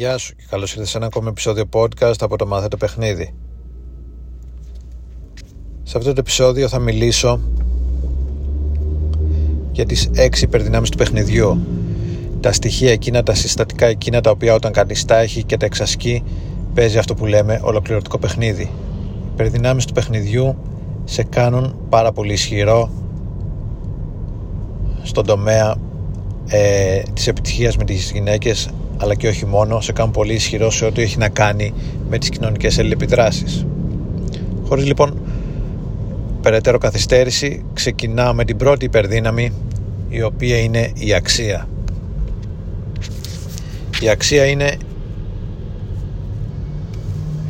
Γεια σου και καλώς ήρθες σε ένα ακόμα επεισόδιο podcast από το Μάθετε Παιχνίδι. Σε αυτό το επεισόδιο θα μιλήσω για τις έξι υπερδυνάμεις του παιχνιδιού. Τα στοιχεία εκείνα, τα συστατικά εκείνα τα οποία όταν κανείς τα έχει και τα εξασκεί παίζει αυτό που λέμε ολοκληρωτικό παιχνίδι. Οι υπερδυνάμεις του παιχνιδιού σε κάνουν πάρα πολύ ισχυρό στον τομέα ε, της επιτυχίας με τις γυναίκες αλλά και όχι μόνο, σε κάνουν πολύ ισχυρό σε ό,τι έχει να κάνει με τις κοινωνικές ελληνεπιδράσεις. Χωρίς λοιπόν περαιτέρω καθυστέρηση, ξεκινάω με την πρώτη υπερδύναμη, η οποία είναι η αξία. Η αξία είναι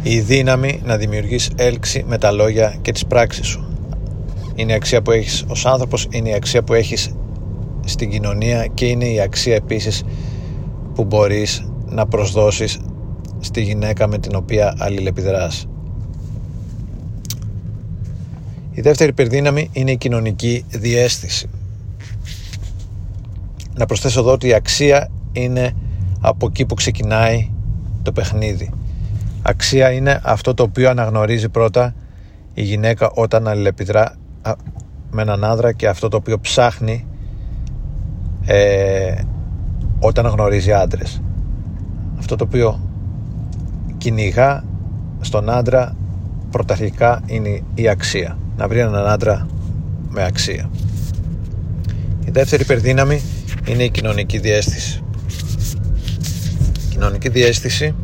η δύναμη να δημιουργείς έλξη με τα λόγια και τις πράξεις σου. Είναι η αξία που έχεις ως άνθρωπος, είναι η αξία που έχεις στην κοινωνία και είναι η αξία επίσης που μπορείς να προσδώσεις στη γυναίκα με την οποία αλληλεπιδράς. Η δεύτερη υπερδύναμη είναι η κοινωνική διέστηση. Να προσθέσω εδώ ότι η αξία είναι από εκεί που ξεκινάει το παιχνίδι. Αξία είναι αυτό το οποίο αναγνωρίζει πρώτα η γυναίκα όταν αλληλεπιδρά με έναν άντρα και αυτό το οποίο ψάχνει ε, όταν γνωρίζει άντρες. Αυτό το οποίο κυνηγά στον άντρα πρωταρχικά είναι η αξία. Να βρει έναν άντρα με αξία. Η δεύτερη υπερδύναμη είναι η κοινωνική διέστηση. Η κοινωνική διέστηση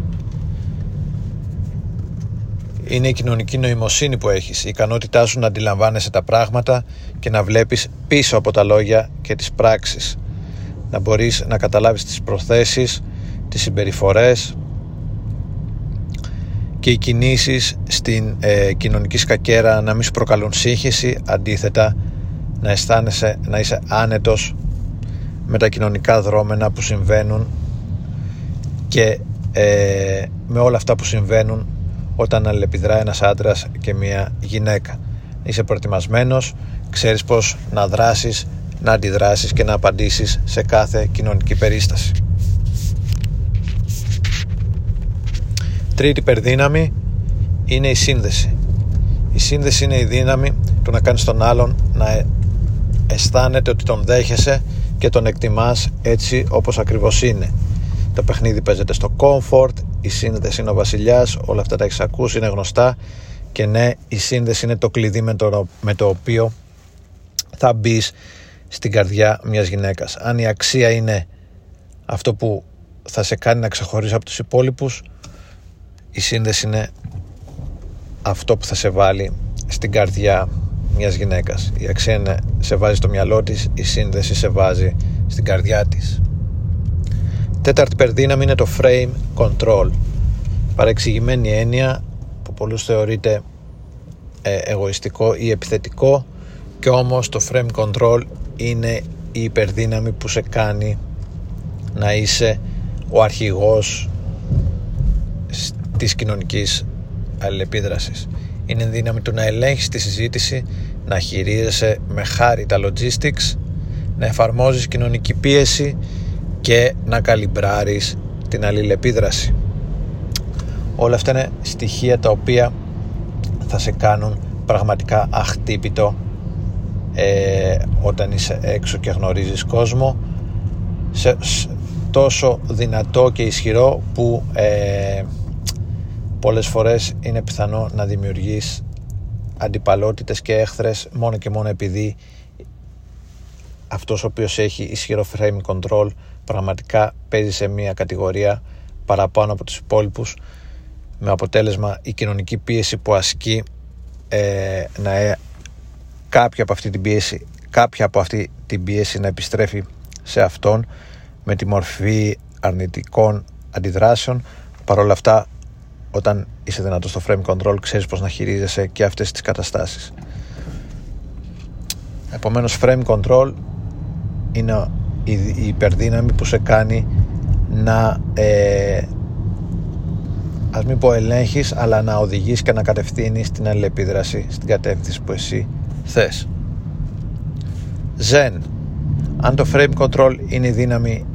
είναι η κοινωνική νοημοσύνη που έχεις, η ικανότητά σου να αντιλαμβάνεσαι τα πράγματα και να βλέπεις πίσω από τα λόγια και τις πράξεις να μπορείς να καταλάβεις τις προθέσεις, τις συμπεριφορές και οι κινήσεις στην ε, κοινωνική σκακέρα να μην σου προκαλούν σύγχυση, αντίθετα να αισθάνεσαι να είσαι άνετος με τα κοινωνικά δρόμενα που συμβαίνουν και ε, με όλα αυτά που συμβαίνουν όταν αλληλεπιδρά ένας άντρας και μια γυναίκα. Είσαι προετοιμασμένος, ξέρεις πως να δράσεις να αντιδράσεις και να απαντήσεις σε κάθε κοινωνική περίσταση. Τρίτη υπερδύναμη είναι η σύνδεση. Η σύνδεση είναι η δύναμη του να κάνεις τον άλλον να αισθάνεται ότι τον δέχεσαι και τον εκτιμάς έτσι όπως ακριβώς είναι. Το παιχνίδι παίζεται στο comfort, η σύνδεση είναι ο βασιλιάς, όλα αυτά τα έχεις ακούσει, είναι γνωστά και ναι, η σύνδεση είναι το κλειδί με το, με το οποίο θα μπεις στην καρδιά μιας γυναίκας. Αν η αξία είναι αυτό που θα σε κάνει να ξεχωρίσει από τους υπόλοιπους, η σύνδεση είναι αυτό που θα σε βάλει στην καρδιά μιας γυναίκας. Η αξία είναι σε βάζει στο μυαλό της, η σύνδεση σε βάζει στην καρδιά της. Τέταρτη περδύναμη είναι το frame control. Παρεξηγημένη έννοια που πολλούς θεωρείται ε, εγωιστικό ή επιθετικό και όμως το frame control είναι η υπερδύναμη που σε κάνει να είσαι ο αρχηγός της κοινωνικής αλληλεπίδρασης. Είναι η δύναμη του να ελέγχεις τη συζήτηση, να χειρίζεσαι με χάρη τα logistics, να εφαρμόζεις κοινωνική πίεση και να καλυμπράρεις την αλληλεπίδραση. Όλα αυτά είναι στοιχεία τα οποία θα σε κάνουν πραγματικά αχτύπητο ε, όταν είσαι έξω και γνωρίζεις κόσμο σε, τόσο δυνατό και ισχυρό που ε, πολλές φορές είναι πιθανό να δημιουργείς αντιπαλότητες και έχθρες μόνο και μόνο επειδή αυτός ο οποίος έχει ισχυρό frame control πραγματικά παίζει σε μια κατηγορία παραπάνω από τους υπόλοιπους με αποτέλεσμα η κοινωνική πίεση που ασκεί ε, να κάποια από αυτή την πίεση, κάποια από αυτή την πίεση να επιστρέφει σε αυτόν με τη μορφή αρνητικών αντιδράσεων. Παρ' όλα αυτά, όταν είσαι δυνατός στο frame control, ξέρεις πώς να χειρίζεσαι και αυτές τις καταστάσεις. Επομένως, frame control είναι η υπερδύναμη που σε κάνει να ε, ας μην πω ελέγχεις αλλά να οδηγείς και να κατευθύνεις την αλληλεπίδραση στην κατεύθυνση που εσύ θες. Zen. Αν το frame control είναι η δύναμη,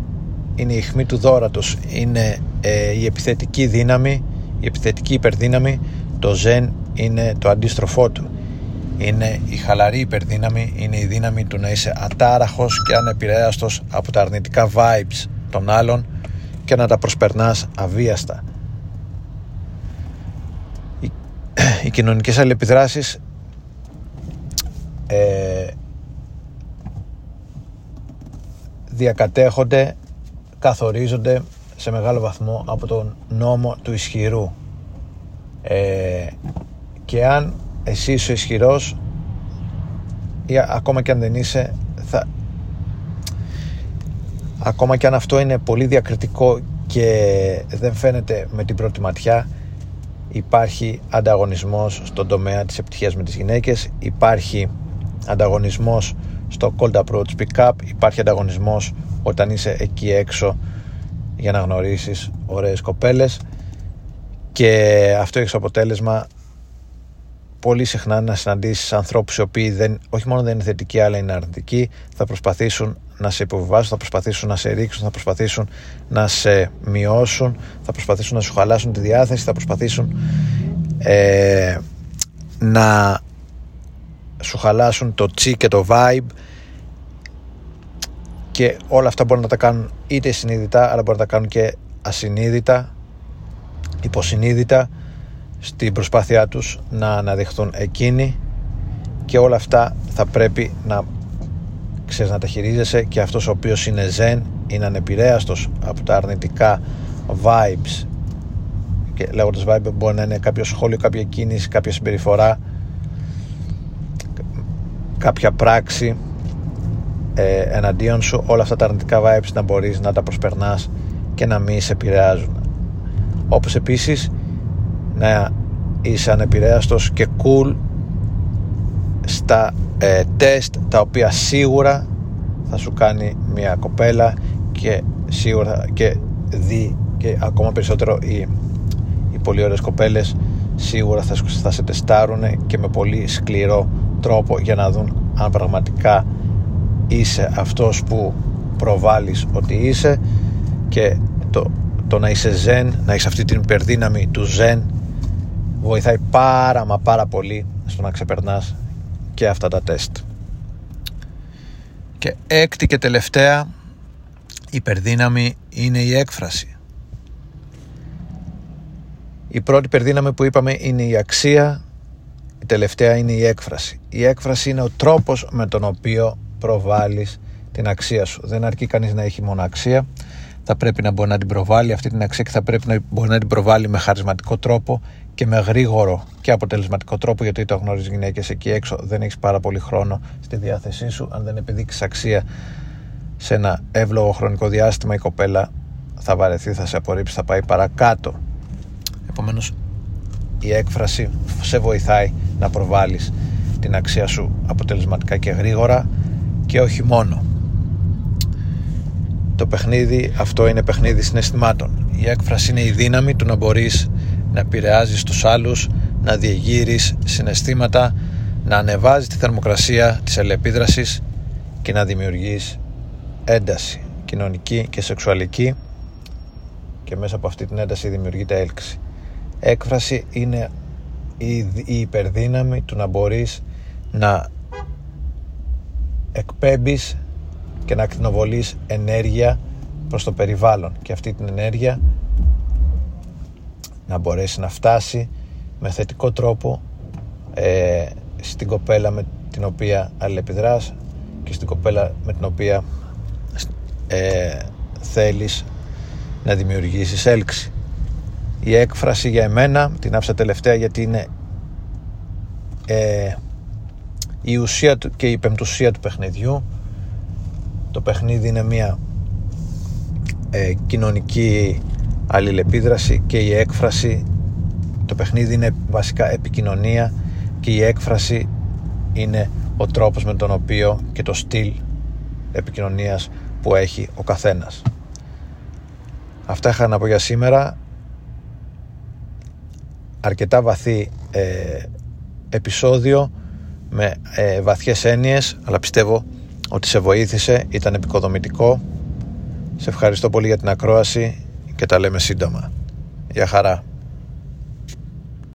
είναι η αιχμή του δόρατος είναι ε, η επιθετική δύναμη η επιθετική υπερδύναμη το ζεν είναι το αντίστροφό του είναι η χαλαρή υπερδύναμη είναι η δύναμη του να είσαι ατάραχος και ανεπηρέαστος από τα αρνητικά vibes των άλλων και να τα προσπερνάς αβίαστα οι, οι κοινωνικές αλληλεπιδράσεις ε, διακατέχονται καθορίζονται σε μεγάλο βαθμό από τον νόμο του ισχυρού. Ε, και αν εσύ είσαι ισχυρός ή ακόμα και αν δεν είσαι θα... ακόμα και αν αυτό είναι πολύ διακριτικό και δεν φαίνεται με την πρώτη ματιά υπάρχει ανταγωνισμός στον τομέα της επιτυχίας με τις γυναίκες υπάρχει ανταγωνισμός στο cold approach pick up υπάρχει ανταγωνισμός όταν είσαι εκεί έξω για να γνωρίσεις ωραίες κοπέλες. Και αυτό έχει αποτέλεσμα πολύ συχνά να συναντήσεις ανθρώπους οι οποίοι δεν, όχι μόνο δεν είναι θετικοί αλλά είναι αρνητικοί. Θα προσπαθήσουν να σε υποβιβάσουν, θα προσπαθήσουν να σε ρίξουν, θα προσπαθήσουν να σε μειώσουν, θα προσπαθήσουν να σου χαλάσουν τη διάθεση, θα προσπαθήσουν ε, να σου χαλάσουν το τσι και το vibe και όλα αυτά μπορούν να τα κάνουν είτε συνείδητα αλλά μπορούν να τα κάνουν και ασυνείδητα υποσυνείδητα στην προσπάθειά τους να αναδειχθούν εκείνοι και όλα αυτά θα πρέπει να ξέρεις να τα χειρίζεσαι και αυτός ο οποίος είναι ζεν είναι ανεπηρέαστος από τα αρνητικά vibes και λέγοντας vibe μπορεί να είναι κάποιο σχόλιο, κάποια κίνηση, κάποια συμπεριφορά κάποια πράξη ε, εναντίον σου όλα αυτά τα αρνητικά vibes να μπορείς να τα προσπερνάς και να μην σε επηρεάζουν. Όπως επίσης να είσαι ανεπηρέαστος και cool στα ε, τεστ τα οποία σίγουρα θα σου κάνει μια κοπέλα και σίγουρα και δει και ακόμα περισσότερο οι, οι πολύ ωραίες κοπέλες σίγουρα θα, θα σε τεστάρουν και με πολύ σκληρό τρόπο για να δουν αν πραγματικά είσαι αυτός που προβάλλεις ότι είσαι και το, το να είσαι ζεν, να έχεις αυτή την υπερδύναμη του ζεν βοηθάει πάρα μα πάρα πολύ στο να ξεπερνάς και αυτά τα τεστ. Και έκτη και τελευταία υπερδύναμη είναι η έκφραση. Η πρώτη υπερδύναμη που είπαμε είναι η αξία, η τελευταία είναι η έκφραση. Η έκφραση είναι ο τρόπος με τον οποίο προβάλλεις την αξία σου. Δεν αρκεί κανείς να έχει μόνο αξία, θα πρέπει να μπορεί να την προβάλλει αυτή την αξία και θα πρέπει να μπορεί να την προβάλλει με χαρισματικό τρόπο και με γρήγορο και αποτελεσματικό τρόπο γιατί το γνωρίζει γυναίκες εκεί έξω δεν έχεις πάρα πολύ χρόνο στη διάθεσή σου αν δεν επιδείξεις αξία σε ένα εύλογο χρονικό διάστημα η κοπέλα θα βαρεθεί, θα σε απορρίψει, θα πάει παρακάτω επομένως η έκφραση σε βοηθάει να προβάλλεις την αξία σου αποτελεσματικά και γρήγορα και όχι μόνο. Το παιχνίδι αυτό είναι παιχνίδι συναισθημάτων. Η έκφραση είναι η δύναμη του να μπορείς να επηρεάζεις τους άλλους να διεγείρεις συναισθήματα να ανεβάζεις τη θερμοκρασία της αλληλεπίδρασης και να δημιουργείς ένταση κοινωνική και σεξουαλική και μέσα από αυτή την ένταση δημιουργείται έλξη. Έκφραση είναι η υπερδύναμη του να μπορείς να εκπέμπεις και να ακτινοβολείς ενέργεια προς το περιβάλλον. Και αυτή την ενέργεια να μπορέσει να φτάσει με θετικό τρόπο ε, στην κοπέλα με την οποία αλληλεπιδράς και στην κοπέλα με την οποία ε, θέλεις να δημιουργήσεις έλξη η έκφραση για εμένα την άφησα τελευταία γιατί είναι ε, η ουσία του και η πεμπτουσία του παιχνιδιού. Το παιχνίδι είναι μια ε, κοινωνική αλληλεπίδραση και η έκφραση το παιχνίδι είναι βασικά επικοινωνία και η έκφραση είναι ο τρόπος με τον οποίο και το στυλ επικοινωνίας που έχει ο καθένας. Αυτά είχα να πω για σήμερα αρκετά βαθύ ε, επεισόδιο με ε, βαθιές έννοιες αλλά πιστεύω ότι σε βοήθησε, ήταν επικοδομητικό Σε ευχαριστώ πολύ για την ακρόαση και τα λέμε σύντομα. Γεια χαρά.